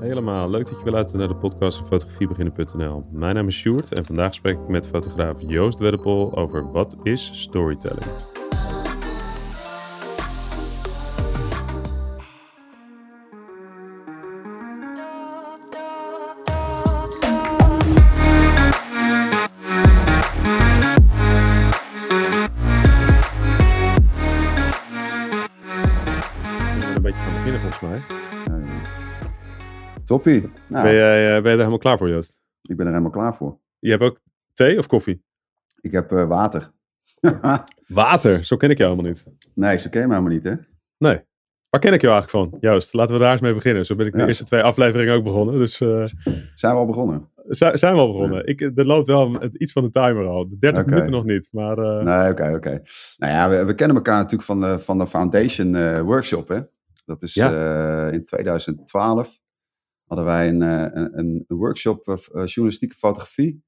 Helemaal. Leuk dat je weer luistert naar de podcast van fotografiebeginnen.nl. Mijn naam is Sjoerd en vandaag spreek ik met fotograaf Joost Weddepol over wat is storytelling. Nou, Ben, jij, eh, ben je er helemaal klaar voor, Joost? Ik ben er helemaal klaar voor. Je hebt ook thee of koffie? Ik heb eh, water. Water, zo ken ik jou helemaal niet. nee, zo ken je me helemaal niet, hè? Nee. Waar ken ik jou eigenlijk van? Joost, laten we daar eens mee beginnen. Zo ben ik de Ja. eerste twee afleveringen ook begonnen. Dus eh, Zijn we al begonnen? zi- zijn we al begonnen. Ik, er loopt wel iets van de timer al. De 30 Oké. minuten nog niet. Maar Nee, oké, oké. Nou ja, we, we kennen elkaar natuurlijk van de, van de Foundation Workshop, hè? Dat is in 2012. Hadden wij een, eh, een, een workshop eh, eh, journalistieke fotografie.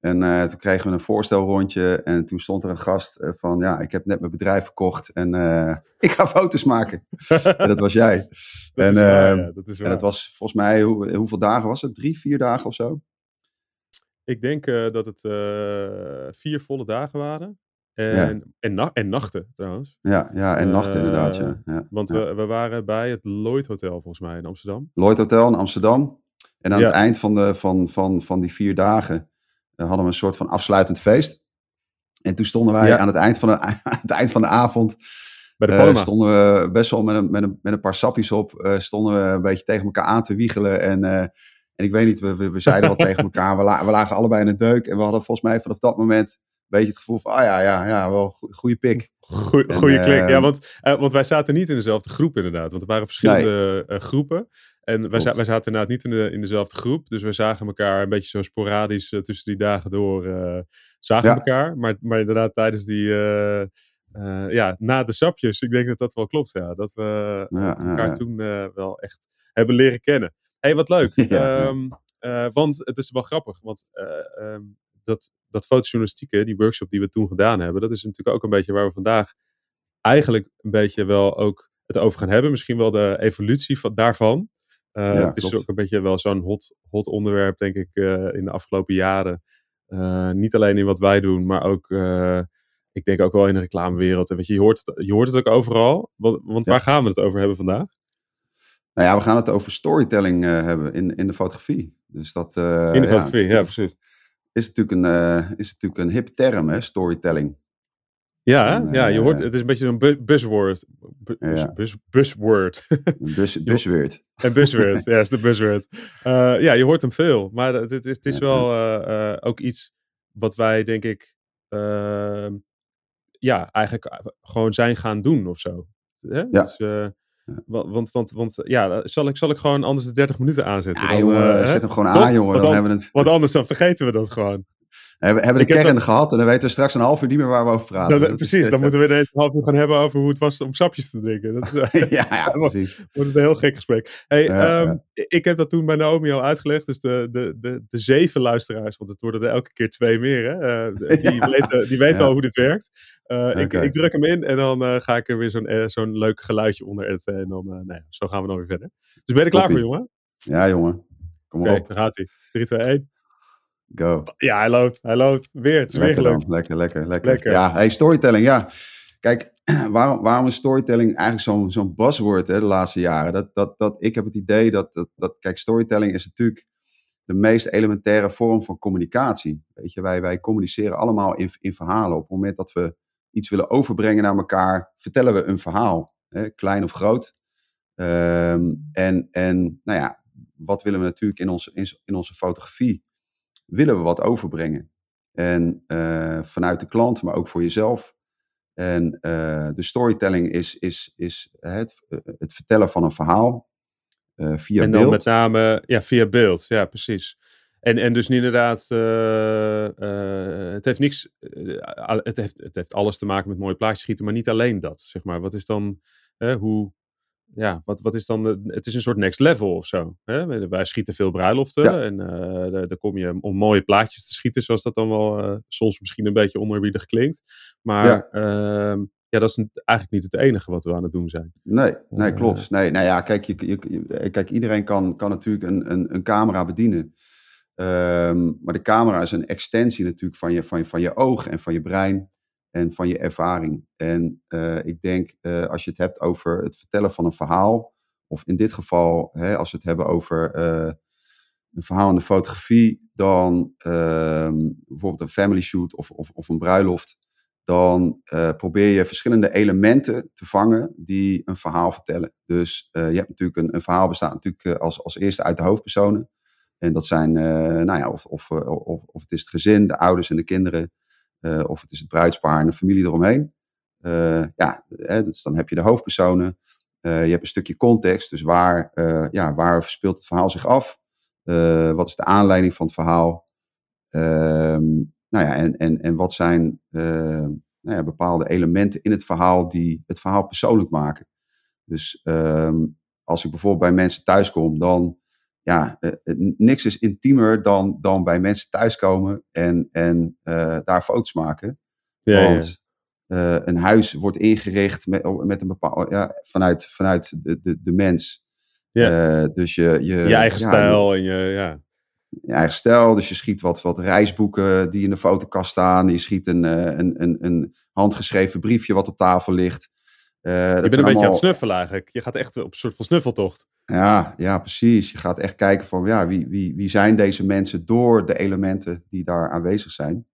En toen kregen we een voorstelrondje. En toen stond er een gast van, ja, ik heb net mijn bedrijf verkocht. En ik ga foto's maken. en dat was jij. dat en, is waar, ja, dat En dat was volgens mij, hoe, hoeveel dagen was het? Drie, vier dagen of zo? Ik denk dat het vier volle dagen waren. En, en, na- en nachten trouwens. Ja, ja en nachten Eh, inderdaad. Ja. Ja, Want ja. we, we waren bij het Lloyd Hotel volgens mij in Amsterdam. Lloyd Hotel in Amsterdam. En aan het eind van, de, van, van, van die vier dagen eh, hadden we een soort van afsluitend feest. En toen stonden wij aan, het eind van de, aan het eind van de avond, Bij de eh, Palma. stonden we best wel met een, met een, met een paar sappies op, eh, stonden we een beetje tegen elkaar aan te wiegelen. En, eh, en ik weet niet, we, we, we zeiden wat tegen elkaar. We, la- we lagen allebei in het deuk en we hadden volgens mij vanaf dat moment een beetje het gevoel van, ah ja, ja, ja, wel go- goede pik. Goeie, En, goeie klik. Ja, want, eh, want wij zaten niet in dezelfde groep inderdaad. Want er waren verschillende eh, groepen. En wij, za- wij zaten inderdaad niet in, de, in dezelfde groep. Dus we zagen elkaar een beetje zo sporadisch eh, tussen die dagen door. zagen Ja. elkaar. Maar, maar inderdaad tijdens die... ja, na de sapjes. Ik denk dat dat wel klopt, ja. Dat we Ja, elkaar ja. toen wel echt hebben leren kennen. hey, wat leuk. Ehm, eh, want het is wel grappig. Want eh, ehm, dat, dat fotojournalistieke, die workshop die we toen gedaan hebben... dat is natuurlijk ook een beetje waar we vandaag eigenlijk een beetje wel ook het over gaan hebben. Misschien wel de evolutie van, daarvan. Eh, Ja, het is klopt. ook een beetje wel zo'n hot, hot onderwerp, denk ik, eh, in de afgelopen jaren. Eh, niet alleen in wat wij doen, maar ook, ik denk ook wel in de reclamewereld. En weet je, je hoort het, je hoort het ook overal. Want, want Ja. waar gaan we het over hebben vandaag? Nou ja, we gaan het over storytelling hebben in, in de fotografie. Dus dat in de fotografie, ja, precies. Is natuurlijk een, eh, is natuurlijk een hip term, hè, storytelling. Ja? En, ja, je eh, hoort, het is een beetje bu- buzzword. Bu- bus, Ja. bus, buzzword. Een bus, buzzword, ja, is de buzzword. Eh, ja, je hoort hem veel. Maar het, het, is- het is wel eh, eh, ook iets wat wij, denk ik, ehm, ja, eigenlijk gewoon zijn gaan doen of zo. Hè? Ja. Dus, eh, want, want, want ja, zal ik, zal ik gewoon anders de 30 minuten aanzetten? Ja, Dan, jongen, eh, zet hem gewoon aan, jongen. Want Dan dan- hebben we het. Want anders dan vergeten we dat gewoon. Hebben, hebben Ik de kern gehad en dan weten we straks een half uur niet meer waar we over praten. Is- precies, dan moeten we ineens een half uur gaan hebben over hoe het was om sapjes te drinken. Dat is, ja, ja, precies. wordt het een heel gek gesprek. Hey, Ja, ehm, ja. Ik heb dat toen bij Naomi al uitgelegd. Dus de, de, de, de zeven luisteraars, want het worden er elke keer twee meer. Hè? eh, die, Ja. weten, die weten al hoe dit werkt. Eh, ik, ik druk hem in en dan eh, ga ik er weer zo'n zo'n leuk geluidje onder editen. En dan, nou zo gaan we dan weer verder. Dus ben je er klaar voor, jongen? Ja, jongen. Kom maar op. dan gaat hij. 3, 2, 1. Go. Ja, hij loopt. Hij loopt. Weer. Het is weer Lekker, gelukt. dan. lekker, lekker, lekker. Lekker. Ja, hey, storytelling, ja. Kijk, waarom, waarom is storytelling eigenlijk zo'n zo'n buzzword hè, de laatste jaren? Dat, dat, dat, ik heb het idee dat, dat, dat, kijk, storytelling is natuurlijk de meest elementaire vorm van communicatie. Weet je, wij, wij communiceren allemaal in, in verhalen. Op het moment dat we iets willen overbrengen naar elkaar, vertellen we een verhaal, hè, klein of groot. Ehm, en, en nou ja, wat willen we natuurlijk in onze, in, in onze fotografie? Willen we wat overbrengen? En eh, vanuit de klant, maar ook voor jezelf. En eh, de storytelling is, is, is het, het vertellen van een verhaal eh, via en dan beeld. met name ja, via beeld. Ja, precies. En, en dus inderdaad, eh, eh, het heeft niks, eh, het, heeft, het heeft alles te maken met mooie plaatjes schieten, maar niet alleen dat, zeg maar. Wat is dan, eh, hoe, ja, wat, wat is dan, de- het is een soort next level of zo. Hè? Wij- schieten veel bruiloften Ja. en eh, daar, daar kom je om mooie plaatjes te schieten, zoals dat dan wel eh, soms misschien een beetje oneerbiedig klinkt. Maar ja. ja, dat is eigenlijk niet het enige wat we aan het doen zijn. Nee, nee klopt. Nee, nou ja, kijk, je, je, kijk iedereen kan, kan natuurlijk een, een, een camera bedienen. Ehm, maar de camera is een extensie natuurlijk van je, van, je, van je oog en van je brein en van je ervaring. En ik denk, als je het hebt over het vertellen van een verhaal, of in dit geval, hè, als we het hebben over een verhaal in de fotografie, dan ehm, bijvoorbeeld een family shoot of, of, of een bruiloft, dan probeer je verschillende elementen te vangen die een verhaal vertellen. Dus je hebt natuurlijk een, een verhaal bestaat natuurlijk als, als eerste uit de hoofdpersonen. En dat zijn, nou ja, of, of, of, of het is het gezin, de ouders en de kinderen, of het is het bruidspaar en de familie eromheen. ja, hè, dus dan heb je de hoofdpersonen. je hebt een stukje context, dus waar, ja, waar speelt het verhaal zich af? Wat is de aanleiding van het verhaal? Um, nou ja, en, en, en wat zijn nou ja, bepaalde elementen in het verhaal die het verhaal persoonlijk maken? Dus um, als ik bijvoorbeeld bij mensen thuis kom, dan ja, uh, niks is intiemer dan, dan bij mensen thuiskomen en, en daar foto's maken. Ja, Want ja. een huis wordt ingericht met, met een bepaalde, ja, vanuit, vanuit de, de, de mens. Ja. Uh, dus je, je, je eigen ja, stijl en je, ja. Je eigen stijl, dus je schiet wat, wat reisboeken die in de fotokast staan. Je schiet een, een, een, een handgeschreven briefje wat op tafel ligt. Uh, je bent een beetje aan het snuffelen eigenlijk. Je gaat echt op een soort van snuffeltocht. Ja, ja, precies. Je gaat echt kijken van ja, wie, wie, wie zijn deze mensen door de elementen die daar aanwezig zijn.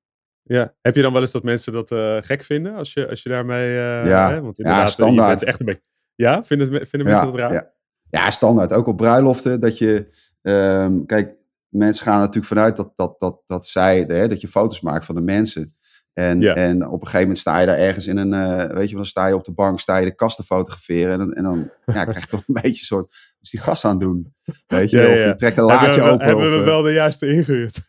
Ja, heb je dan wel eens dat mensen dat uh, gek vinden als je, als je daarmee... Uh, ja, hè? Want inderdaad, ja, standaard. Je bent echt een beetje... Ja, vinden, vinden mensen ja, dat raar? Ja. Ja, standaard. Ook op bruiloften. Dat je, um, kijk, mensen gaan natuurlijk vanuit dat, dat, dat, dat zij, hè, dat je foto's maakt van de mensen. En, en op een gegeven moment sta je daar ergens in een, uh, weet je, dan sta je op de bank, sta je de kast te fotograferen. En, en dan ja, krijg je toch een beetje een soort, is die gas aan het doen. Weet je, ja, ja. of je trekt een laadje hebben we, open. Hebben of, we wel de juiste ingehuurd?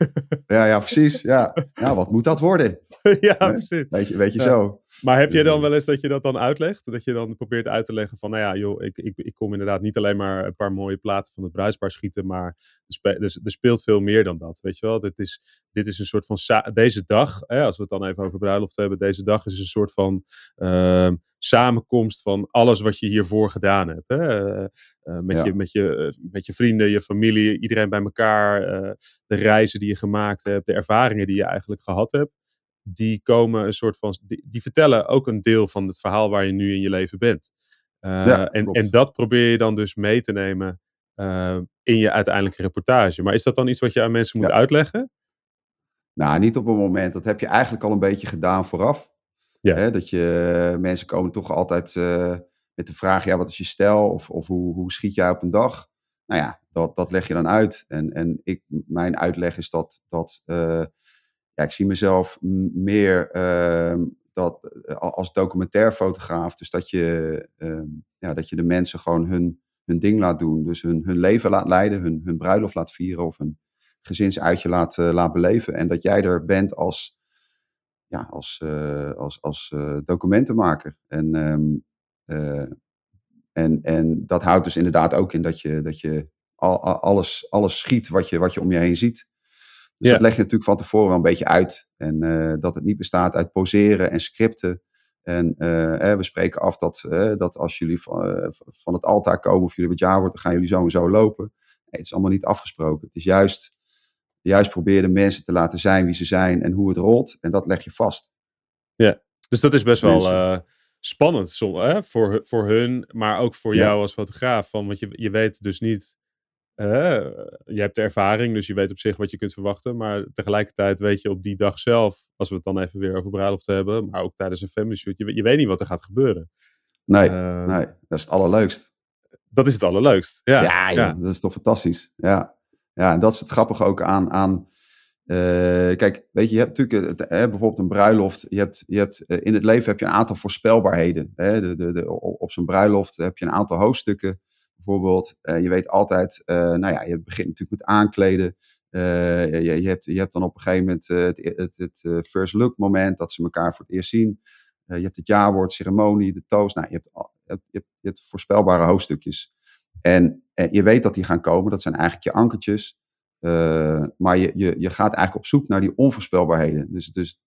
ja, ja, precies. Ja. ja, wat moet dat worden? ja, precies. Weet je, weet je zo. Maar heb je dan wel eens dat je dat dan uitlegt? Dat je dan probeert uit te leggen van, nou ja, joh, ik, ik, ik kom inderdaad niet alleen maar een paar mooie platen van het bruisbaar schieten, maar er, spe, speelt veel meer dan dat, weet je wel? Dit is, dit is een soort van, deze dag, hè, als we het dan even over bruiloft hebben, deze dag is een soort van uh, samenkomst van alles wat je hiervoor gedaan hebt. Hè? Uh, uh, met, ja. je, met, je, met je vrienden, je familie, iedereen bij elkaar, de reizen die je gemaakt hebt, de ervaringen die je eigenlijk gehad hebt die komen een soort van. Die, die, vertellen ook een deel van het verhaal waar je nu in je leven bent. Uh, ja, en, en dat probeer je dan dus mee te nemen uh, in je uiteindelijke reportage. Maar is dat dan iets wat je aan mensen moet ja. uitleggen? Nou, niet op een moment. Dat heb je eigenlijk al een beetje gedaan vooraf. Ja. Hè, dat je, mensen komen toch altijd uh, met de vraag: ja, wat is je stijl? Of, of hoe, hoe schiet jij op een dag? Nou ja, dat, dat leg je dan uit. En, en ik, mijn uitleg is dat, dat ja, ik zie mezelf meer uh, dat, als documentairfotograaf. Dus dat je, uh, ja, dat je de mensen gewoon hun, hun ding laat doen. Dus hun, hun leven laat leiden, hun, hun bruiloft laat vieren of een gezinsuitje laat, uh, laat beleven. En dat jij er bent als, ja, als, uh, als, als documentenmaker. En, um, en, en dat houdt dus inderdaad ook in dat je, dat je al, alles, alles schiet wat je, wat je om je heen ziet. Dus ja. dat leg je natuurlijk van tevoren wel een beetje uit. En uh, dat het niet bestaat uit poseren en scripten. En uh, eh, we spreken af dat, uh, dat als jullie van, van, het altaar komen of jullie het jaar wordt, dan gaan jullie zo en zo lopen. Nee, het is allemaal niet afgesproken. Het is juist, juist proberen mensen te laten zijn wie ze zijn en hoe het rolt. En dat leg je vast. Ja, dus dat is best wel spannend hè? Voor, voor hun, maar ook voor ja. jou als fotograaf. Van, want je, je weet dus niet uh, je hebt de ervaring, dus je weet op zich wat je kunt verwachten. Maar tegelijkertijd weet je op die dag zelf, als we het dan even weer over bruiloft hebben, maar ook tijdens een family shoot, je, je weet niet wat er gaat gebeuren. Nee, uh, nee, dat is het allerleukst. Dat is het allerleukst, ja. Ja, ja. dat is toch fantastisch. Ja, ja en dat is het grappige ook aan, aan uh, kijk, weet je, je hebt natuurlijk uh, bijvoorbeeld een bruiloft. Je hebt, je hebt, uh, in het leven heb je een aantal voorspelbaarheden. Hè? De, de, de, op zo'n bruiloft heb je een aantal hoofdstukken bijvoorbeeld. Uh, je weet altijd, uh, nou ja, je begint natuurlijk met aankleden. Uh, je, je, hebt, je hebt dan op een gegeven moment het, het, het first look moment dat ze elkaar voor het eerst zien. je hebt het jaarwoord, ceremonie, de toast. Nou, je hebt, je hebt, voorspelbare hoofdstukjes. En, en, je weet dat die gaan komen. Dat zijn eigenlijk je ankertjes. maar je, je, je gaat eigenlijk op zoek naar die onvoorspelbaarheden. Dus, dus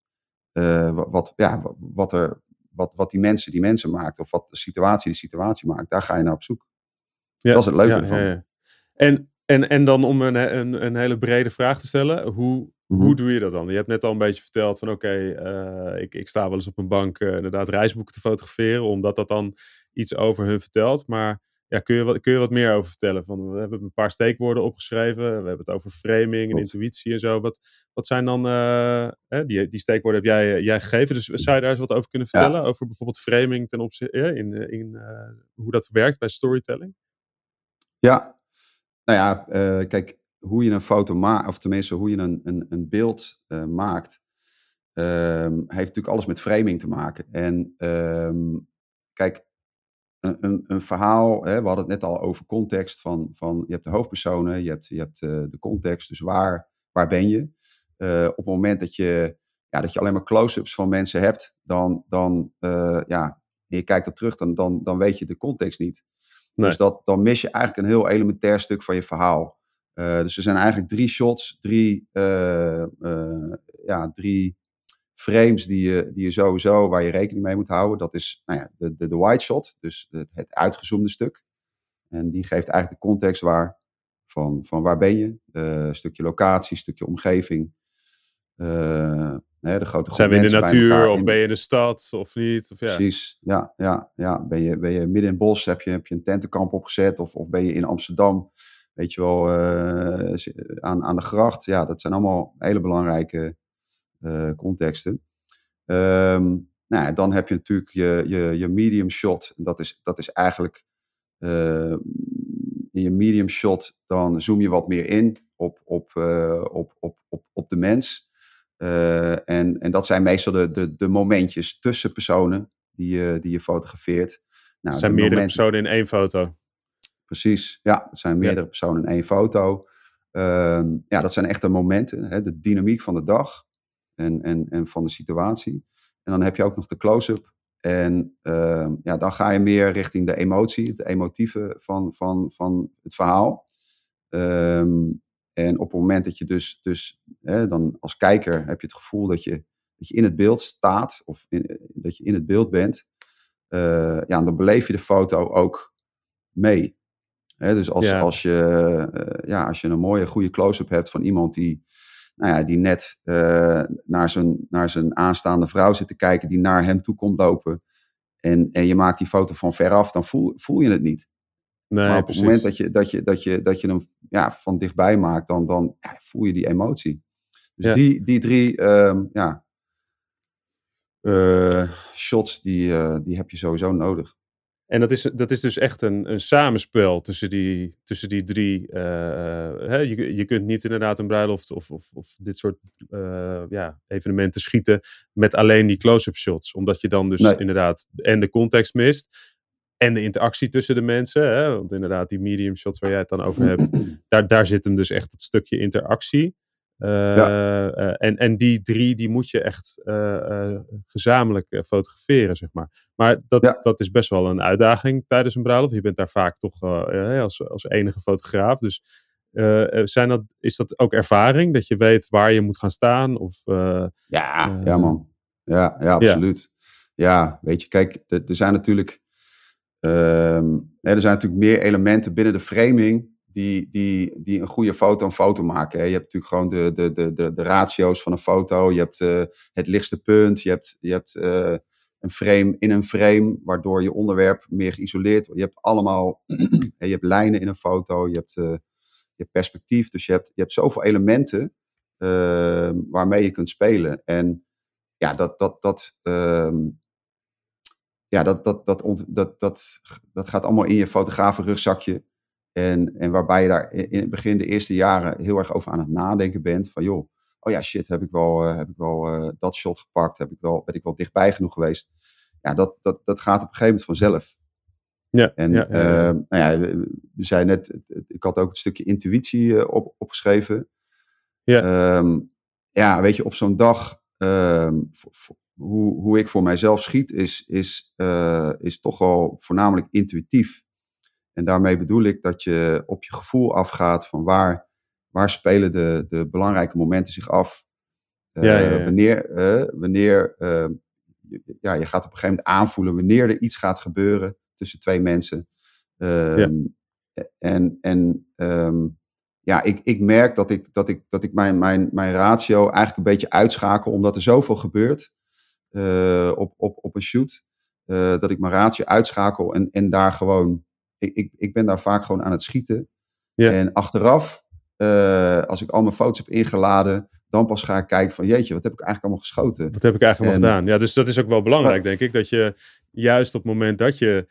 wat, ja, wat, er, wat, wat die mensen die mensen maakt, of wat de situatie die situatie maakt, daar ga je naar op zoek. Ja, dat is het leuke ja, ervan. Ja, en, en, en dan om een, een, een hele brede vraag te stellen, hoe, mhm. hoe doe je dat dan? Je hebt net al een beetje verteld van oké, eh, ik, ik sta wel eens op een bank uh, inderdaad reisboeken te fotograferen, omdat dat dan iets over hun vertelt. Maar ja, kun, je wat, kun je wat meer over vertellen? Van, we hebben een paar steekwoorden opgeschreven. We hebben het over framing en intuïtie en zo. Wat, wat zijn dan, uh, die, die steekwoorden heb jij, jij gegeven. Dus zou je daar eens wat over kunnen vertellen? Over bijvoorbeeld framing ten opzichte, in, in hoe dat werkt bij storytelling? Ja, nou ja, kijk, hoe je een foto maakt, of tenminste hoe je een, een, een beeld maakt, ehm, heeft natuurlijk alles met framing te maken. En um, kijk, een, een, verhaal, hè, we hadden het net al over context, van, van je hebt de hoofdpersonen, je hebt, je hebt uh, de context, dus waar, waar ben je? Op het moment dat je, ja, dat je alleen maar close-ups van mensen hebt, dan, dan ja, je kijkt er terug, dan, dan, dan weet je de context niet. Dus dat, dan mis je eigenlijk een heel elementair stuk van je verhaal. dus er zijn eigenlijk drie shots, drie, ja, drie frames die je, die je sowieso, waar je rekening mee moet houden. Dat is nou ja, de, de, de wide shot, dus het, het uitgezoomde stuk. En die geeft eigenlijk de context waar, van, van waar ben je. Stukje locatie, stukje omgeving. De grote Zijn we in de natuur of ben je in de stad of niet? Of ja. Precies, ja. ja, ja. Ben, je, ben je midden in het bos, heb je, heb je een tentenkamp opgezet of, of ben je in Amsterdam, weet je wel, uh, aan, aan de gracht. Ja, dat zijn allemaal hele belangrijke uh, contexten. Um, nou, dan heb je natuurlijk je, je, je medium shot. Dat is, dat is eigenlijk uh, in je medium shot, dan zoom je wat meer in op, op, uh, op, op, op, op de mens. Uh, en, en dat zijn meestal de, de, de momentjes tussen personen die je, die je fotografeert. Nou, het zijn meerdere personen in één foto. Precies, ja, het zijn meerdere personen in één foto. Uh, ja, dat zijn echte momenten, hè, de dynamiek van de dag en, en, en van de situatie. En dan heb je ook nog de close-up. En uh, ja, dan ga je meer richting de emotie, het emotieve van, van, van het verhaal. Um, en op het moment dat je dus, dus hè, dan als kijker heb je het gevoel dat je, dat je in het beeld staat, of in, dat je in het beeld bent, uh, ja, dan beleef je de foto ook mee. Hè, dus als, ja. als, je, uh, ja, als je een mooie, goede close-up hebt van iemand die, nou ja, die net uh, naar, zijn, naar zijn aanstaande vrouw zit te kijken, die naar hem toe komt lopen. En, en je maakt die foto van veraf, dan voel, voel je het niet. Nee, maar op precies. het moment dat je, dat je, dat je, dat je hem ja, van dichtbij maakt, dan, dan ja, voel je die emotie. Dus ja. die, die drie um, ja, uh, shots, die, uh, die heb je sowieso nodig. En dat is, dat is dus echt een, een samenspel tussen die, tussen die drie. Uh, hè? Je, je kunt niet inderdaad een bruiloft of, of, of dit soort uh, ja, evenementen schieten met alleen die close-up shots. Omdat je dan dus nee. inderdaad en de context mist en de interactie tussen de mensen. Hè? Want inderdaad, die medium shots waar jij het dan over hebt, daar, daar zit hem dus echt het stukje interactie. Uh, ja. uh, en, en die drie, die moet je echt uh, gezamenlijk fotograferen, zeg maar. Maar dat, ja. dat is best wel een uitdaging tijdens een bruiloft. Je bent daar vaak toch als, als enige fotograaf. Dus zijn dat, is dat ook ervaring? Dat je weet waar je moet gaan staan? Of, ja, ja, man. Ja, ja absoluut. Ja. ja, weet je, kijk, er zijn natuurlijk... Um, er zijn natuurlijk meer elementen binnen de framing die, die, die een goede foto een foto maken. Hè. Je hebt natuurlijk gewoon de, de, de, de, de ratio's van een foto. Je hebt uh, het lichtste punt. Je hebt, je hebt uh, een frame in een frame, waardoor je onderwerp meer geïsoleerd wordt. Je hebt allemaal je hebt lijnen in een foto. Je hebt, uh, je perspectief. Dus je hebt, je hebt zoveel elementen waarmee je kunt spelen. En ja, dat, dat, dat, um, ja, dat, dat, dat, dat, dat, gaat allemaal in je fotografenrugzakje. En, en waarbij je daar in het begin de eerste jaren heel erg over aan het nadenken bent. Van joh, oh ja, shit, heb ik wel, uh, heb ik wel uh, dat shot gepakt? Heb ik wel, ben ik wel dichtbij genoeg geweest? Ja, dat, dat, dat gaat op een gegeven moment vanzelf. Ja, en ja, ja, ja. Uh, nou ja, we zijn net, ik had ook een stukje intuïtie op, opgeschreven. Ja. Um, ja, weet je, op zo'n dag, um, hoe, hoe ik voor mijzelf schiet, is, is, is toch wel voornamelijk intuïtief. En daarmee bedoel ik dat je op je gevoel afgaat van waar, waar spelen de, de belangrijke momenten zich af. Uh, ja, ja, ja. Wanneer, uh, wanneer ja, je gaat op een gegeven moment aanvoelen wanneer er iets gaat gebeuren tussen twee mensen. Ehm, en en ehm, ja, ik, ik merk dat ik, dat ik, dat ik mijn, mijn, mijn ratio eigenlijk een beetje uitschakel, omdat er zoveel gebeurt op, op, op een shoot. Uh, dat ik mijn ratio uitschakel en, en daar gewoon. Ik, ik, ik ben daar vaak gewoon aan het schieten. Ja. En achteraf, uh, als ik al mijn foto's heb ingeladen, dan pas ga ik kijken van jeetje, wat heb ik eigenlijk allemaal geschoten? Wat heb ik eigenlijk allemaal gedaan? Ja, dus dat is ook wel belangrijk, denk ik. Dat je juist op het moment dat je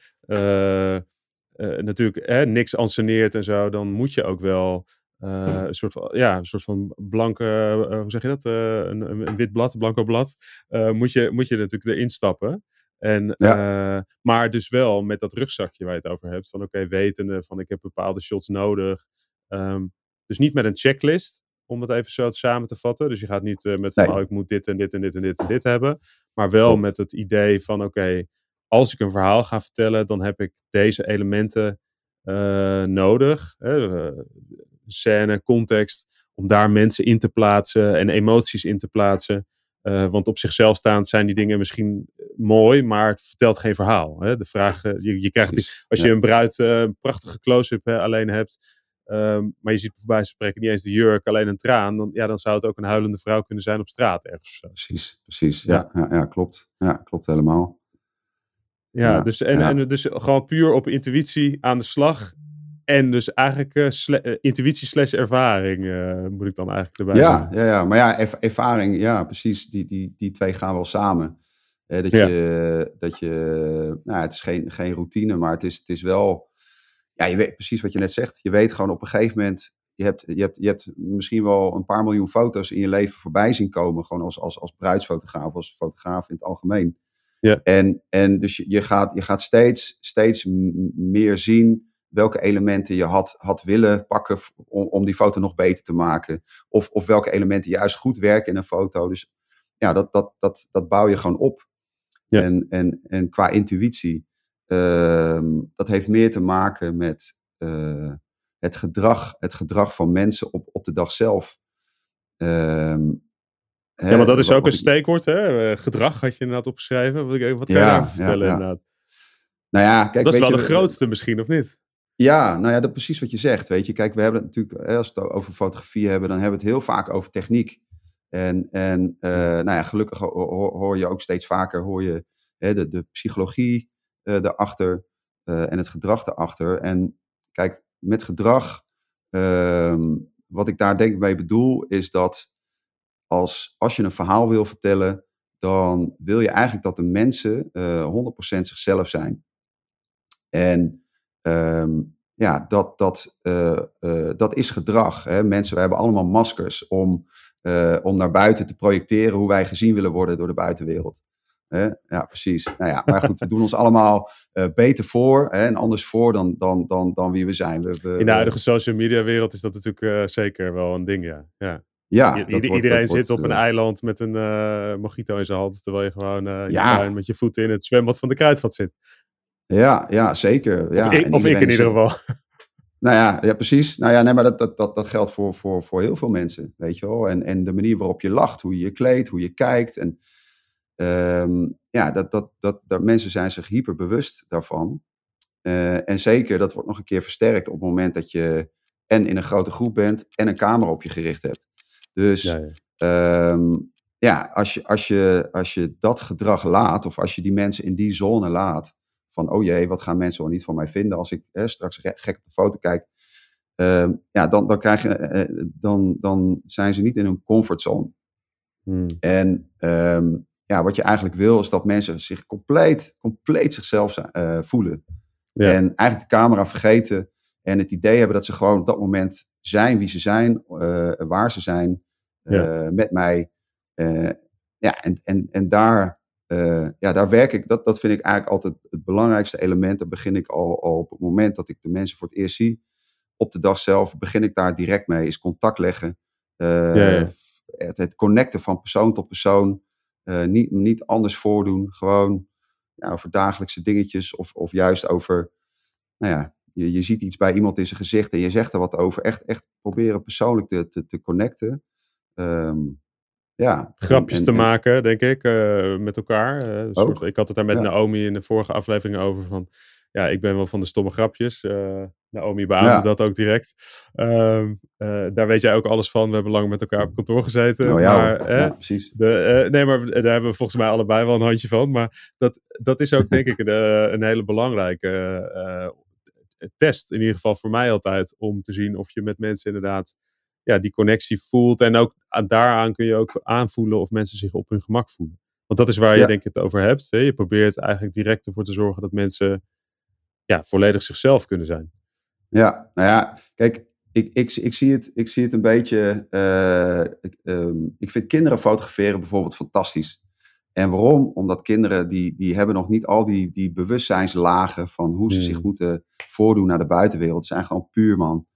natuurlijk hè, niks anseneert en zo, dan moet je ook wel uh, een, soort van, ja, een soort van blanke, uh, hoe zeg je dat? Uh, een, een, wit blad, blanco blad. moet, je, moet je natuurlijk erin stappen. En, ja. maar dus wel met dat rugzakje waar je het over hebt. Van oké, okay, wetende van ik heb bepaalde shots nodig. Um, dus niet met een checklist, om het even zo samen te vatten. Dus je gaat niet met van nee. oh, ik moet dit en dit en dit en dit en dit hebben. Maar wel met het idee van oké, okay, als ik een verhaal ga vertellen, dan heb ik deze elementen nodig scène, context, om daar mensen in te plaatsen en emoties in te plaatsen. Uh, want op zichzelf staand zijn die dingen misschien mooi, maar het vertelt geen verhaal. Hè? De vraag, uh, je, je, krijgt, die, als je een bruid uh, een prachtige close-up alleen hebt, um, maar je ziet voorbij spreken niet eens de jurk, alleen een traan, dan, ja, dan zou het ook een huilende vrouw kunnen zijn op straat ergens. Precies, precies. Ja, ja. ja, klopt. Ja, klopt helemaal. Ja, ja dus, en, en dus gewoon puur op intuïtie aan de slag. En dus eigenlijk uh, intuïtie slash ervaring uh, moet ik dan eigenlijk erbij ja. Ja, ja, maar ja, ervaring, ja, precies. Die, die, die twee gaan wel samen. dat, ja. je, dat je, nou, het is geen, geen routine, maar het is, het is wel, ja, je weet precies wat je net zegt. Je weet gewoon op een gegeven moment, je hebt, je hebt, je hebt misschien wel een paar miljoen foto's in je leven voorbij zien komen. Gewoon als, als, als bruidsfotograaf, als fotograaf in het algemeen. Ja. En, en dus je, je, gaat, je gaat steeds, steeds meer zien welke elementen je had, had willen pakken om, om die foto nog beter te maken. Of, of welke elementen juist goed werken in een foto. Dus ja, dat, dat, dat, dat bouw je gewoon op. Ja. En, en, en qua intuïtie, uh, dat heeft meer te maken met uh, het, gedrag, het gedrag van mensen op, op de dag zelf. Uh, ja, maar dat is ook een steekwoord, hè? Eh, gedrag had je inderdaad opgeschreven. Wat, wat kan ja, je vertellen ja, ja. inderdaad? Nou ja, kijk, dat is wel je, de grootste misschien, of niet? Ja, nou ja, dat precies wat je zegt. Weet je, kijk, we hebben het natuurlijk, als we het over fotografie hebben, dan hebben we het heel vaak over techniek. En, en uh, nou ja, gelukkig hoor, hoor, je ook steeds vaker hoor je, hè, de, de psychologie uh, erachter uh, en het gedrag erachter. En kijk, met gedrag, ehm, wat ik daar denk ik mee bedoel, is dat als, als je een verhaal wil vertellen, dan wil je eigenlijk dat de mensen 100% zichzelf zijn. En Um, ja, dat, dat, uh, uh, dat is gedrag. Hè? Mensen, we hebben allemaal maskers om, uh, om naar buiten te projecteren hoe wij gezien willen worden door de buitenwereld. Hè? Ja, precies. Nou ja, maar goed, we doen ons allemaal beter voor hè? en anders voor dan, dan, dan, dan wie we zijn. We, we, In de huidige social media wereld is dat natuurlijk zeker wel een ding, ja. ja. Ja, I wordt, iedereen zit op een eiland met een mojito in zijn hand, terwijl je gewoon uh, ja. met je voeten in het zwembad van de kruidvat zit. Ja, ja zeker. Ja. Of, ik, of ik in ieder geval. Nou ja, ja, precies. Nou ja, nee, maar dat, dat, dat, dat geldt voor, voor, voor heel veel mensen, weet je wel. En, en de manier waarop je lacht, hoe je je kleedt, hoe je kijkt. En um, ja, dat, dat, dat, dat mensen zijn zich hyper bewust daarvan. Uh, en zeker, dat wordt nog een keer versterkt op het moment dat je en in een grote groep bent en een camera op je gericht hebt. Dus ja, ja. Um, ja als, je, als, je, als je dat gedrag laat, of als je die mensen in die zone laat, van, oh jee, wat gaan mensen wel niet van mij vinden als ik hè, straks gek op de foto kijk. Uh, ja, dan, dan, krijg je, uh, dan, dan zijn ze niet in hun comfortzone. Hmm. En um, ja, wat je eigenlijk wil, is dat mensen zich compleet, compleet zichzelf uh, voelen. Ja. En eigenlijk de camera vergeten en het idee hebben dat ze gewoon op dat moment zijn wie ze zijn, waar ze zijn, ja. met mij. ja, en, en, en daar uh, ja, daar werk ik, dat, dat vind ik eigenlijk altijd het belangrijkste element. Daar begin ik al, al op het moment dat ik de mensen voor het eerst zie, op de dag zelf, begin ik daar direct mee. Is contact leggen, uh, ja, ja. Het, het, connecten van persoon tot persoon. Uh, niet, niet anders voordoen, gewoon ja, over dagelijkse dingetjes of, of juist over, nou ja, je, je ziet iets bij iemand in zijn gezicht en je zegt er wat over. Echt, echt proberen persoonlijk te, te, te connecten. Um, Ja. grapjes en- te en- maken, denk ik, eh, met elkaar. Eh, soort- ik had het daar met ja. Naomi in de vorige aflevering over van, ja, ik ben wel van de stomme grapjes. Eh, Naomi beaamde Ja. dat ook direct. Ehm, eh, daar weet jij ook alles van. We hebben lang met elkaar op kantoor gezeten. Oh, ja, maar, ja, precies. de, nee, maar daar hebben we volgens mij allebei wel een handje van. Maar dat, dat is ook denk ik een, een hele belangrijke test. In ieder geval voor mij altijd. Om te zien of je met mensen inderdaad ja, die connectie voelt. En ook aan- daaraan kun je ook aanvoelen of mensen zich op hun gemak voelen. Want dat is waar je Ja. denk ik het over hebt. Hè? Je probeert eigenlijk direct ervoor te zorgen dat mensen ja, volledig zichzelf kunnen zijn. Ja, nou ja, kijk, ik, ik, ik, zie, het, ik zie het een beetje. eh, ik, ehm, ik vind kinderen fotograferen bijvoorbeeld fantastisch. En waarom? Omdat kinderen die, die hebben nog niet al die, die bewustzijnslagen van hoe ze Hmm. zich moeten voordoen naar de buitenwereld. Ze zijn gewoon puur, man.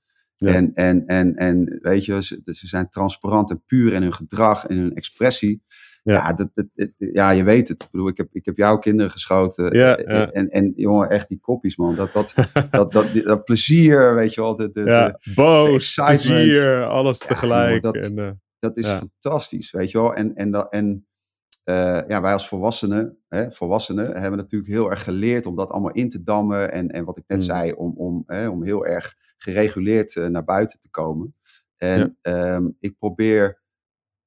Ja. En, en, en, en weet je, ze, ze zijn transparant en puur in hun gedrag en hun expressie. Ja. Ja, dat, dat, dat- ja je weet het. Ik bedoel, ik heb, ik heb jouw kinderen geschoten. Ja, ja. En, en jongen, echt die koppies, man. Dat, dat, dat, dat, plezier, weet je wel. De, de, de- ja, boos, plezier, alles tegelijk. jongen, dat- en, eh, dat is fantastisch, weet je wel. En, en, dat- en eh, ja, wij als volwassenen, hè, volwassenen hebben natuurlijk heel erg geleerd om dat allemaal in te dammen. En, en wat ik net Mm. zei, om, om, hè, om heel erg gereguleerd eh, naar buiten te komen. En ehm, ik probeer,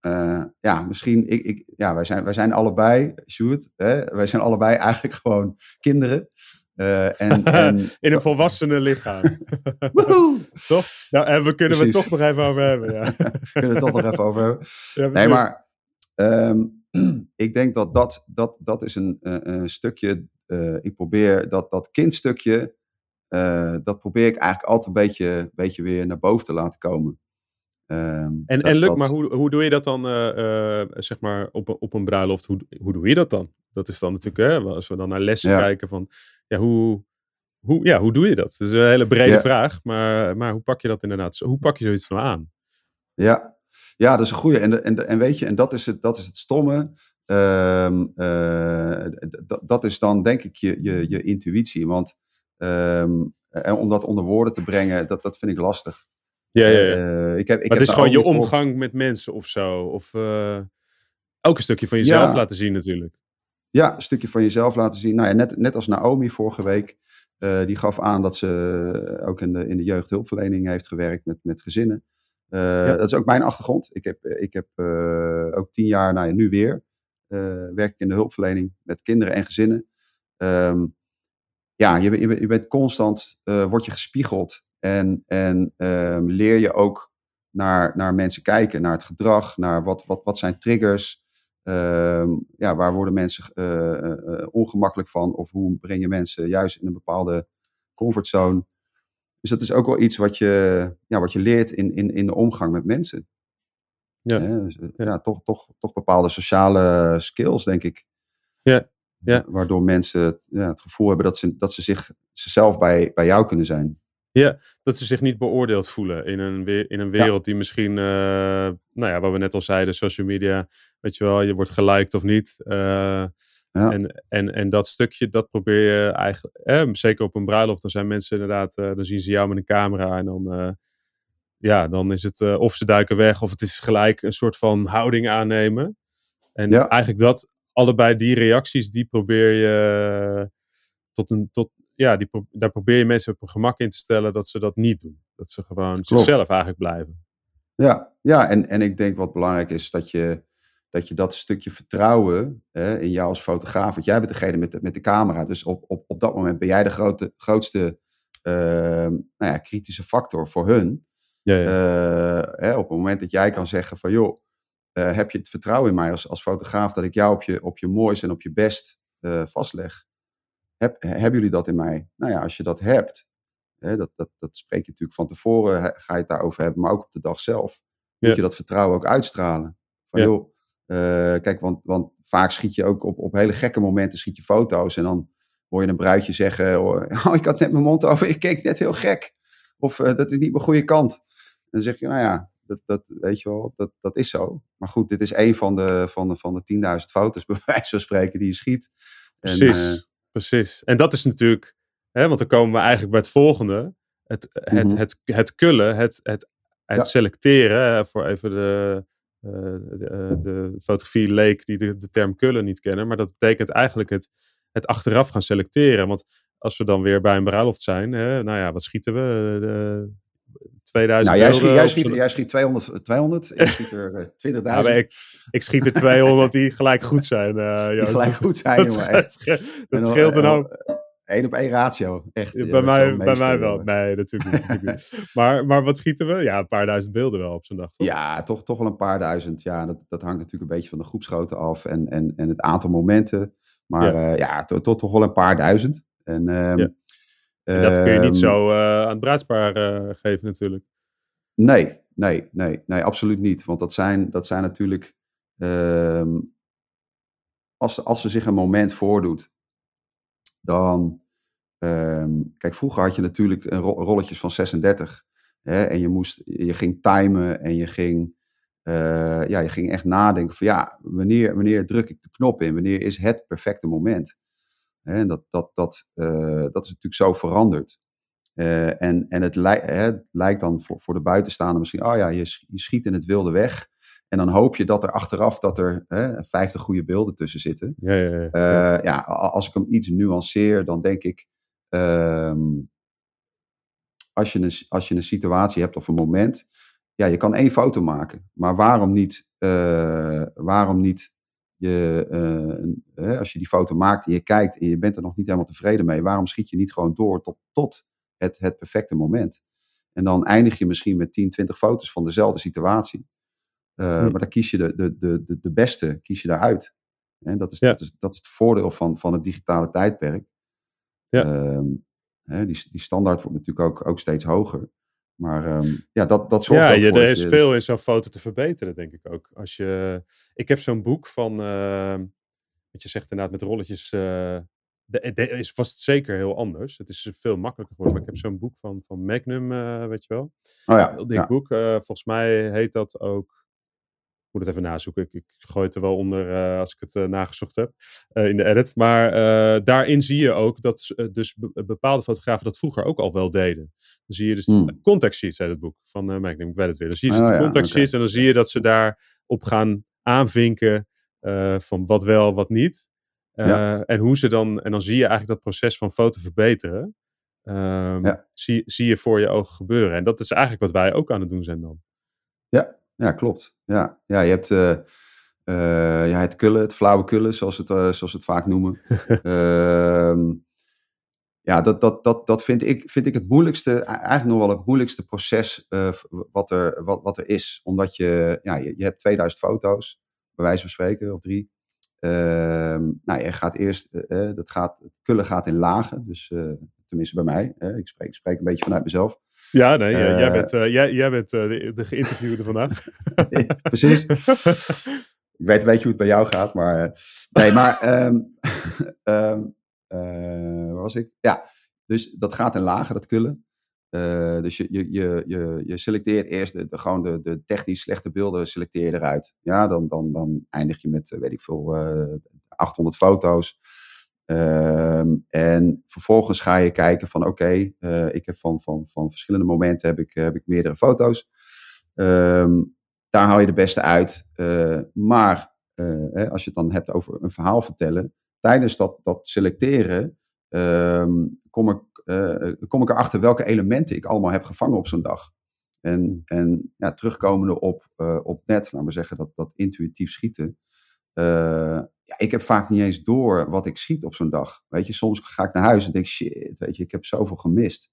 eh, ja, misschien, ik, ik, ja, wij, zijn, wij zijn allebei, Sjoerd, hè, wij zijn allebei eigenlijk gewoon kinderen. En, en, in een volwassene lichaam. Toch? Nou, en we kunnen we het toch nog even over hebben. Ja. kunnen we het toch nog even over hebben. Ja, Nee, maar ehm, ik denk dat dat, dat, dat is een, een, een stukje. eh, ik probeer dat, dat kindstukje. eh, dat probeer ik eigenlijk altijd een beetje, beetje weer naar boven te laten komen. Ehm, En, dat- en Luc, dat- maar hoe, hoe doe je dat dan, eh, eh, zeg maar, op, een- op een bruiloft? Hoe, hoe doe je dat dan? Dat is dan natuurlijk, hè, als we dan naar lessen Ja. kijken van, ja, hoe, hoe, ja, hoe doe je dat? Dat is een hele brede Ja. vraag, maar, maar hoe pak je dat inderdaad? Hoe pak je zoiets nou aan? Ja, ja dat is een goede. En, en, en weet je, en dat is het, dat is het stomme. Ehm, eh, dat is dan denk ik je, je, je intuïtie. Want ehm, en om dat onder woorden te brengen, dat, dat vind ik lastig. Ja, ja, ja. Eh, ik heb, ik maar het is gewoon je voor- omgang met mensen of zo. Of eh, ook een stukje van jezelf Ja. laten zien natuurlijk. Ja, een stukje van jezelf laten zien. Nou ja, net, net als Naomi vorige week. eh, die gaf aan dat ze ook in de, in de jeugdhulpverlening heeft gewerkt met, met gezinnen. Eh, Dat is ook mijn achtergrond. Ik heb, ik heb eh, ook tien jaar, nou ja, nu weer, eh, werk ik in de hulpverlening met kinderen en gezinnen. Ehm, ja, je, je, je bent constant, eh word je gespiegeld. En, en ehm, leer je ook naar, naar mensen kijken, naar het gedrag, naar wat, wat, wat zijn triggers. Ehm, ja, waar worden mensen eh, eh, eh, ongemakkelijk van? Of hoe breng je mensen juist in een bepaalde comfortzone? Dus dat is ook wel iets wat je, ja, wat je leert in, in, in de omgang met mensen. Ja. Dus, eh, Ja. ja, toch, toch, toch bepaalde sociale skills, denk ik. Ja, ja. Waardoor mensen het, ja, het gevoel hebben dat ze, dat ze zich, zichzelf bij, bij jou kunnen zijn. Dat ze zich niet beoordeeld voelen in een, in een wereld die misschien, eh, nou ja, wat we net al zeiden, social media, weet je wel, je wordt geliked of niet. eh, Ja. en, en, en dat stukje, dat probeer je eigenlijk, eh, zeker op een bruiloft, dan zijn mensen inderdaad, eh, dan zien ze jou met een camera en dan, eh, ja, dan is het eh, of ze duiken weg of het is gelijk een soort van houding aannemen. En Ja. eigenlijk dat, allebei die reacties, die probeer je tot een, tot, ja, die, daar probeer je mensen op hun gemak in te stellen dat ze dat niet doen. Dat ze gewoon zichzelf eigenlijk blijven. Ja, ja en, en ik denk wat belangrijk is dat je dat, je dat stukje vertrouwen hè, in jou als fotograaf, want jij bent degene met de, met de camera, dus op, op, op dat moment ben jij de grote, grootste ehm, nou ja, kritische factor voor hun. Ja, ja. Eh, hè, op het moment dat jij kan zeggen van joh, eh, heb je het vertrouwen in mij als, als fotograaf dat ik jou op je, op je mooist en op je best eh, vastleg? Heb, hebben jullie dat in mij? Nou ja, als je dat hebt, hè, dat, dat, dat spreek je natuurlijk van tevoren, ga je het daarover hebben, maar ook op de dag zelf. Moet je dat vertrouwen ook uitstralen. Van joh, kijk, want, want vaak schiet je ook op, op hele gekke momenten schiet je foto's en dan hoor je een bruidje zeggen, oh, ik had net mijn mond over, ik keek net heel gek. Of eh, dat is niet mijn goede kant. En dan zeg je, nou ja, dat, dat, weet je wel, dat, dat is zo. Maar goed, dit is één van de, van de, van de 10.000 foto's, bij wijze van spreken, die je schiet. En, Precies, eh, precies. En dat is natuurlijk, hè, want dan komen we eigenlijk bij het volgende. Het, het, Mhm. het, het kullen, het, het, het Ja. selecteren, voor even de, de, de, fotografie leek die de, de, term kullen niet kennen. Maar dat betekent eigenlijk het, het achteraf gaan selecteren. Want als we dan weer bij een bruiloft zijn, hè, nou ja, wat schieten we? De, 2000 nou, jij schiet, jij, schiet, jij schiet 200, 200 ik schiet er 20.000. Ja, ik, ik, schiet er 200 die gelijk goed zijn. Uh, die gelijk goed zijn, dat, jongen. Dat, dat scheelt een hoop. Eén op één ratio, echt. Ja, bij mij, bij mij wel. Nee, natuurlijk niet. Natuurlijk niet. Maar, maar wat schieten we? Ja, een paar duizend beelden wel op zo'n dag, toch? Ja, toch, toch wel een paar duizend. Ja, dat, dat hangt natuurlijk een beetje van de groepsgrootte af en, en, en het aantal momenten. Maar ja, uh, ja tot toch wel een paar duizend. En, um, ja. en dat kun je niet zo uh, aan het bruidspaar uh, geven natuurlijk. Nee, nee, nee, nee, absoluut niet. Want dat zijn, dat zijn natuurlijk... Um, als, als er zich een moment voordoet dan. Um, kijk, vroeger had je natuurlijk een ro rolletjes van 36. Hè, en je, moest, je ging timen en je ging, uh, ja, je ging echt nadenken van ja, wanneer, wanneer druk ik de knop in? Wanneer is het perfecte moment? Hè, en dat, dat, dat, uh, dat is natuurlijk zo veranderd. Uh, en en het, hè, lijkt dan voor, voor de buitenstaander misschien, oh ja, je, je schiet in het wilde weg. En dan hoop je dat er achteraf dat er hè, 50 goede beelden tussen zitten. Ja, ja, ja. Uh, ja, als ik hem iets nuanceer, dan denk ik. Um, als, je een, als je een situatie hebt of een moment. Ja, je kan één foto maken. Maar waarom niet. Uh, waarom niet je, uh, als je die foto maakt en je kijkt en je bent er nog niet helemaal tevreden mee. Waarom schiet je niet gewoon door tot, tot het, het perfecte moment? En dan eindig je misschien met 10, 20 foto's van dezelfde situatie. Uh, hm. Maar dan kies je de, de, de, de beste, kies je daaruit. En dat, is, ja. dat, is, dat is het voordeel van, van het digitale tijdperk. Ja. Um, hè, die, die standaard wordt natuurlijk ook, ook steeds hoger. Maar um, ja, dat, dat zorgt ja, je, voor... er is je... veel in zo'n foto te verbeteren, denk ik ook. Als je, ik heb zo'n boek van, uh, wat je zegt inderdaad, met rolletjes... Uh, de, de, is vast zeker heel anders. Het is veel makkelijker geworden. Maar ik heb zo'n boek van, van Magnum, uh, weet je wel. Oh ja. Heel dik ja. boek. volgens mij heet dat ook moet het even nazoeken. Ik, ik gooi het er wel onder uh, als ik het uh, nagezocht heb uh, in de edit. Maar daarin zie je ook dat dus bepaalde fotografen dat vroeger ook al wel deden. Dan zie je dus Hmm. de contact sheets uit het boek van uh, Magnum. Ik weet het weer. Dan zie je dus Oh, de ja, contact sheets en dan zie je dat ze daarop gaan aanvinken eh, van wat wel, wat niet. Eh, Ja. En hoe ze dan, en dan zie je eigenlijk dat proces van foto verbeteren. ehm, Ja. zie, zie je voor je ogen gebeuren. En dat is eigenlijk wat wij ook aan het doen zijn dan. Ja, ja klopt. Ja, ja je hebt eh, eh, ja, het kullen, het flauwe kullen, zoals, het, eh, zoals we het vaak noemen. Ehm, ja, dat, dat, dat, dat vind, ik, vind ik het moeilijkste, e- eigenlijk nog wel het moeilijkste proces wat, er, wat, wat er is. Omdat je, ja, je, je hebt 2000 foto's, bij wijze van spreken, of drie. Ehm, nou, je gaat eerst, dat gaat, het kullen gaat in lagen, dus tenminste bij mij. hè. ik, spreek, ik spreek een beetje vanuit mezelf. Ja, nee, jij- jij Eh, bent, eh, jij, jij bent eh, de, de geïnterviewde vandaag. Precies. Ik weet een beetje hoe het bij jou gaat, maar. nee, maar. ehm, ehm, eh, waar was ik? Ja, dus dat gaat in lagen, dat kullen. Dus je, je, je, je, je selecteert eerst de, de, gewoon de, de technisch slechte beelden selecteer je eruit. Ja, dan, dan, dan eindig je met, weet ik veel, eh 800 foto's. Ehm, en vervolgens ga je kijken van oké, eh, ik heb van, van, van verschillende momenten heb ik, heb ik meerdere foto's. Ehm, daar haal je de beste uit. Eh, maar eh, hè, als je het dan hebt over een verhaal vertellen, tijdens dat, dat selecteren ehm, kom, ik, eh, kom ik erachter welke elementen ik allemaal heb gevangen op zo'n dag. En, en ja, terugkomende op, eh, op net, laten we zeggen, dat, dat intuïtief schieten. Eh, ja, ik heb vaak niet eens door wat ik schiet op zo'n dag. Weet je, soms ga ik naar huis en denk, shit, weet je, ik heb zoveel gemist.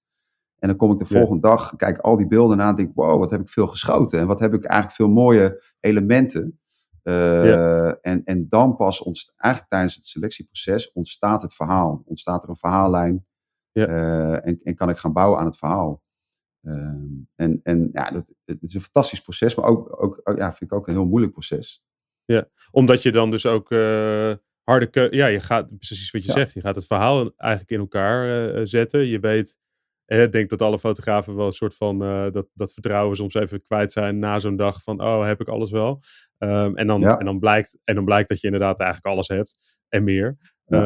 En dan kom ik de Ja. volgende dag, kijk al die beelden na en denk, wow, wat heb ik veel geschoten. En wat heb ik eigenlijk veel mooie elementen. Eh, en, en dan pas ontstaat, eigenlijk tijdens het selectieproces ontstaat het verhaal. Ontstaat er een verhaallijn. Ja. Eh, en, en kan ik gaan bouwen aan het verhaal. Ehm, en en ja, dat, het is een fantastisch proces, maar ook, ook, ook- ja, vind ik ook een heel moeilijk proces. Omdat je dan dus ook eh, harde keu- Ja, je gaat precies wat je Ja. zegt. Je gaat het verhaal eigenlijk in elkaar eh, zetten. Je weet, eh, ik denk dat alle fotografen wel een soort van eh, dat, dat vertrouwen soms even kwijt zijn na zo'n dag van, oh, heb ik alles wel? Ehm, en, dan, Ja. en, dan blijkt, en dan blijkt dat je inderdaad eigenlijk alles hebt en meer. Ehm,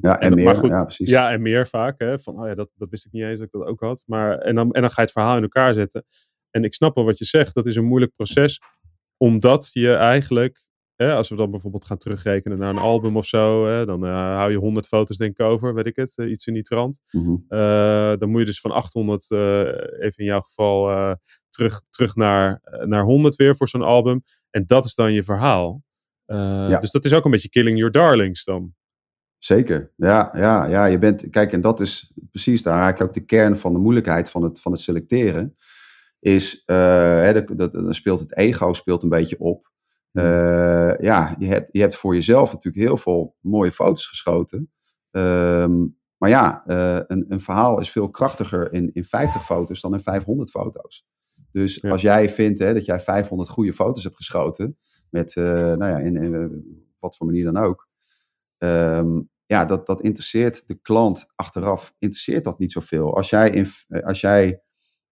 Ja, en, dat- meer. Maar goed, ja, precies. Ja, en meer vaak. Hè? Van, oh ja, dat, dat wist ik niet eens dat ik dat ook had. Maar, en, dan, en dan ga je het verhaal in elkaar zetten. En ik snap wel wat je zegt. Dat is een moeilijk proces. omdat je eigenlijk, hè, als we dan bijvoorbeeld gaan terugrekenen naar een album of zo, hè, dan uh, hou je 100 foto's denk ik over, weet ik het, uh, iets in die trant. Mhm. Uh, dan moet je dus van 800, even in jouw geval, terug, terug naar, naar 100 weer voor zo'n album. En dat is dan je verhaal. Ja. Dus dat is ook een beetje killing your darlings dan. Zeker, ja, ja, ja. Je bent, kijk, en dat is precies, daar raak je ook de kern van de moeilijkheid van het, van het selecteren. Is, uh, hè, dat, dan speelt het ego speelt een beetje op. Uh, ja, je hebt, je hebt voor jezelf natuurlijk heel veel mooie foto's geschoten. Ehm, maar ja, uh, een, een verhaal is veel krachtiger in, in 50 foto's dan in 500 foto's. Dus Ja. als jij vindt hè, dat jij 500 goede foto's hebt geschoten, met, uh, nou ja, in, in wat voor manier dan ook. Um, ja, dat, dat interesseert de klant achteraf, interesseert dat niet zoveel. Als jij in, als jij,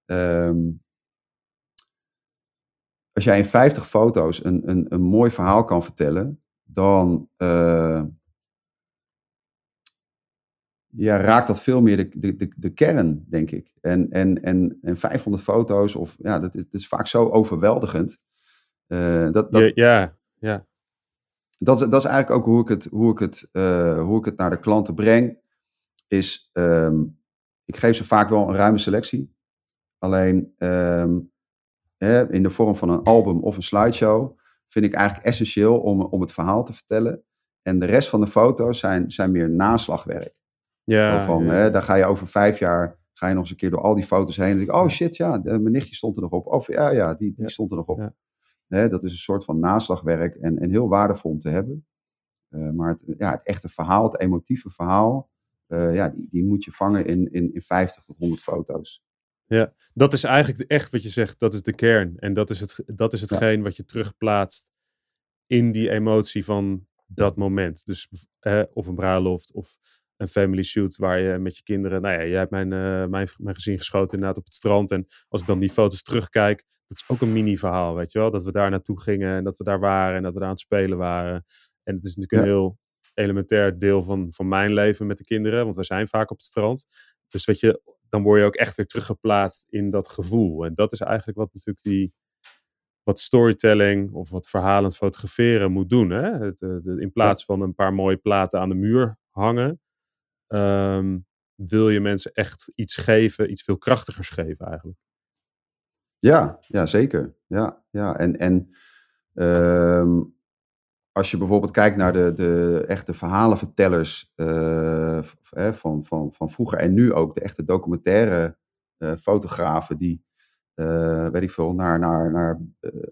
um, als jij in 50 foto's een, een, een mooi verhaal kan vertellen, dan uh, ja, raakt dat veel meer de, de, de, de kern, denk ik. En, en, en, en 500 foto's, of ja, dat is, dat is vaak zo overweldigend. Uh, dat, dat, ja, ja, ja. Dat, is, dat is eigenlijk ook hoe ik het, hoe ik het, uh, hoe ik het naar de klanten breng. Is, um, ik geef ze vaak wel een ruime selectie. Alleen um, hè, in de vorm van een album of een slideshow vind ik eigenlijk essentieel om, om het verhaal te vertellen. En de rest van de foto's zijn, zijn meer naslagwerk. Ja, van, ja. Hè, daar ga je over vijf jaar ga je nog eens een keer door al die foto's heen. En denk ik, oh shit, ja, mijn nichtje stond er nog op. Of ja, ja, die, die Ja. stond er nog op. Hè, dat is een soort van naslagwerk en, en heel waardevol om te hebben. Uh, maar het, ja, het echte verhaal, het emotieve verhaal, uh, ja, die, die moet je vangen in, in, in 50 tot 100 foto's. Ja, dat is eigenlijk echt wat je zegt, dat is de kern. En dat is, het, dat is hetgeen ja. wat je terugplaatst in die emotie van dat moment. Dus eh, of een bruiloft of een family shoot waar je met je kinderen... Nou ja, jij hebt mijn, uh, mijn, mijn gezin geschoten inderdaad op het strand. En als ik dan die foto's terugkijk, dat is ook een mini-verhaal, weet je wel? Dat we daar naartoe gingen en dat we daar waren en dat we daar aan het spelen waren. En het is natuurlijk ja. een heel elementair deel van, van mijn leven met de kinderen, want we zijn vaak op het strand. Dus weet je, dan word je ook echt weer teruggeplaatst in dat gevoel. En dat is eigenlijk wat natuurlijk die, wat storytelling of wat verhalend fotograferen moet doen. Hè? Het, de, in plaats van een paar mooie platen aan de muur hangen, um, wil je mensen echt iets geven, iets veel krachtigers geven eigenlijk. Ja, ja zeker. Ja, ja. En, en um, als je bijvoorbeeld kijkt naar de, de echte verhalenvertellers uh, van, van, van vroeger en nu ook, de echte documentaire uh, fotografen die, uh, weet ik veel, naar, naar, naar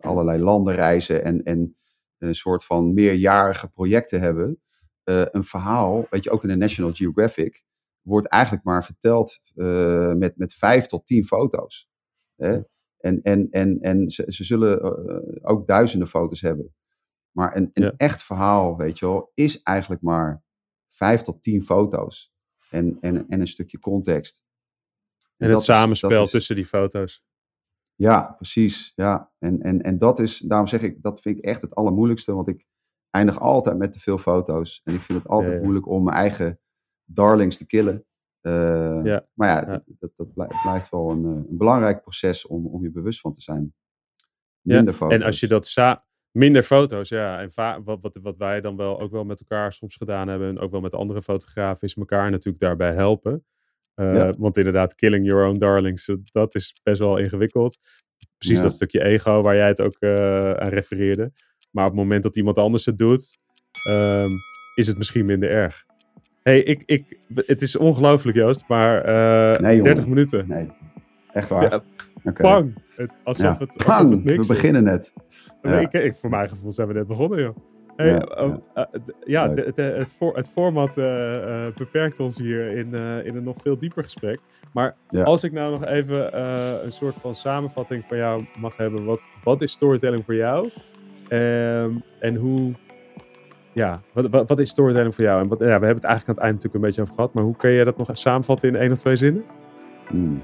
allerlei landen reizen en, en een soort van meerjarige projecten hebben. een verhaal, weet je, ook in de National Geographic, wordt eigenlijk maar verteld met, met vijf tot tien foto's. Hè? En, en, en, en ze zullen ook duizenden foto's hebben. Maar een, een Ja. echt verhaal, weet je wel, is eigenlijk maar vijf tot tien foto's. En, en, en een stukje context. En het samenspel is- tussen die foto's. Ja, precies. Ja. En, en, en dat is, daarom zeg ik, dat vind ik echt het allermoeilijkste. Want ik eindig altijd met te veel foto's. En ik vind het altijd Ja, ja. moeilijk om mijn eigen darlings te killen. Eh, Ja. Maar ja, dat, dat, dat blij- blijft wel een, eh, een belangrijk proces om, om je bewust van te zijn. Ja, Minder foto's. En als je dat minder foto's, ja. En wat, wat, wat wij dan wel ook wel met elkaar soms gedaan hebben, en ook wel met andere fotografen, is elkaar natuurlijk daarbij helpen. Eh, Ja. Want inderdaad, killing your own darlings, eh, dat is best wel ingewikkeld. Precies Ja. dat stukje ego waar jij het ook eh, aan refereerde. Maar op het moment dat iemand anders het doet, ehm, is het misschien minder erg. hey, ik, ik, het is ongelooflijk Joost, maar eh Nee, jongen. 30 minuten. Nee, echt waar. Ja, Oké. Bang! Het, alsof, Ja. het, alsof Bang, het niks we is. beginnen net. Ja. Ik, ik, voor mijn gevoel zijn we net begonnen, joh. Hey, Ja, oh, eh, ja, de- de- het, voor, het format eh, eh, beperkt ons hier in, eh, in een nog veel dieper gesprek. Maar Ja. als ik nou nog even eh, een soort van samenvatting van jou mag hebben. Wat, wat is storytelling voor jou? Ehm, en hoe... Ja, wat, wat, wat is storytelling voor jou? En wat, ja, we hebben het eigenlijk aan het eind natuurlijk een beetje over gehad. Maar hoe kun je dat nog samenvatten in één of twee zinnen? Hmm.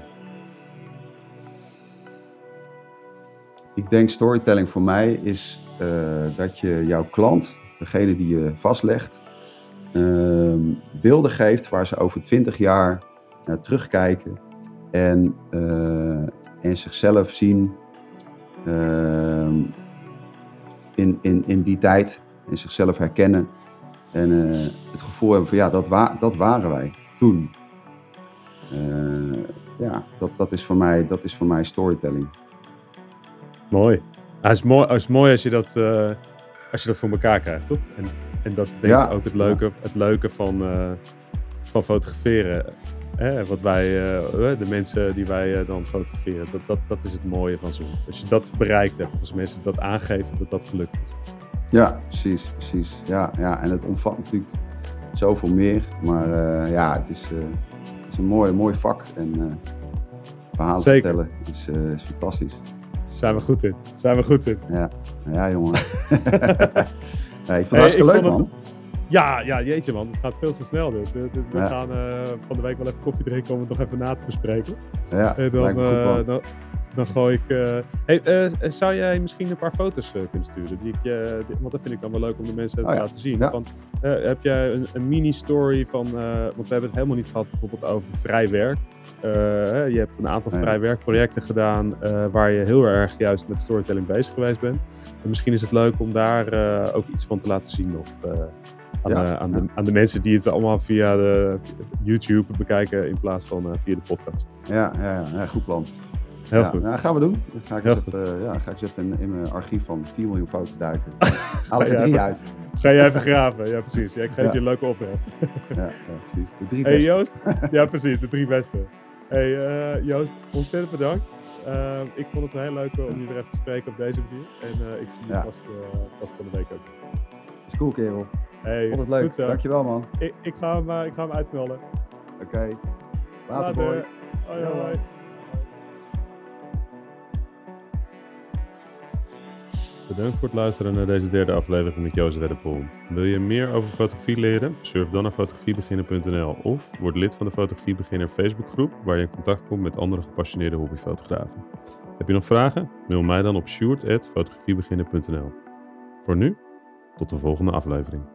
Ik denk storytelling voor mij is eh, dat je jouw klant, degene die je vastlegt, ehm, beelden geeft waar ze over twintig jaar naar terugkijken en, eh, en zichzelf zien ehm, in, in, in die tijd. In zichzelf herkennen. En het gevoel hebben van ja, dat waren wij toen. ja, dat, dat, is voor mij, dat is voor mij storytelling. Mooi. Het is mooi, het is mooi als je dat, als je dat voor elkaar krijgt, toch? En, en dat is denk ik ook het leuke, het leuke van, van fotograferen. Hè, wat wij, uh, de mensen die wij dan fotograferen, dat, dat, dat is het mooie van zoiets. Als je dat bereikt hebt, als mensen dat aangeven, dat dat gelukt is. Ja, precies, precies. Ja, ja. En het omvat natuurlijk zoveel meer. Maar ja, het is, het is een mooi, mooi vak. En verhalen Zeker. vertellen is, is fantastisch. Zijn we goed in. Zijn we goed in. Ja, ja jongen. ja, ik vond het hartstikke leuk, man. Ja, ja, jeetje man, het gaat veel te snel dus. we gaan uh, van de week wel even koffie drinken om het nog even na te bespreken. Ja, en dan, uh, dan, dan, gooi ik... Uh, hey, zou jij misschien een paar foto's kunnen sturen? Die ik, want dat vind ik dan wel leuk om de mensen oh, te laten zien. Want, heb jij een, een mini-story van... want we hebben het helemaal niet gehad bijvoorbeeld over vrij werk. Je hebt een aantal vrij werkprojecten gedaan waar je heel erg juist met storytelling bezig geweest bent. En misschien is het leuk om daar ook iets van te laten zien of aan, ja, aan, de, aan, de, mensen die het allemaal via de YouTube bekijken in plaats van via de podcast. Ja, ja, ja, goed plan. Heel goed. Nou, gaan we doen. Dan ga ik, even, ja, ga ik eens in, in, mijn archief van 4 miljoen foto's duiken. Haal er drie uit. Ga jij even graven? Ja, precies. Ja, ik geef je een leuke opdracht. ja, precies. De drie beste. Hey Joost. Ja, precies. De drie beste. Hey uh, Joost, ontzettend bedankt. Uh, ik vond het heel leuk om je weer even te spreken op deze manier. En ik zie je vast, vast van de week ook. Is cool, kerel. Hey, Vond het leuk. Goed Dankjewel, man. Ik, ik, ga hem, ik ga hem uitmelden. Oké. Okay. Later, Later. Hoi, hoi. Bedankt voor het luisteren naar deze derde aflevering met Jozef Wedderpool. Wil je meer over fotografie leren? Surf dan naar fotografiebeginner.nl of word lid van de Fotografiebeginner Facebookgroep waar je in contact komt met andere gepassioneerde hobbyfotografen. Heb je nog vragen? Mail mij dan op sjoerd.fotografiebeginner.nl Voor nu, tot de volgende aflevering.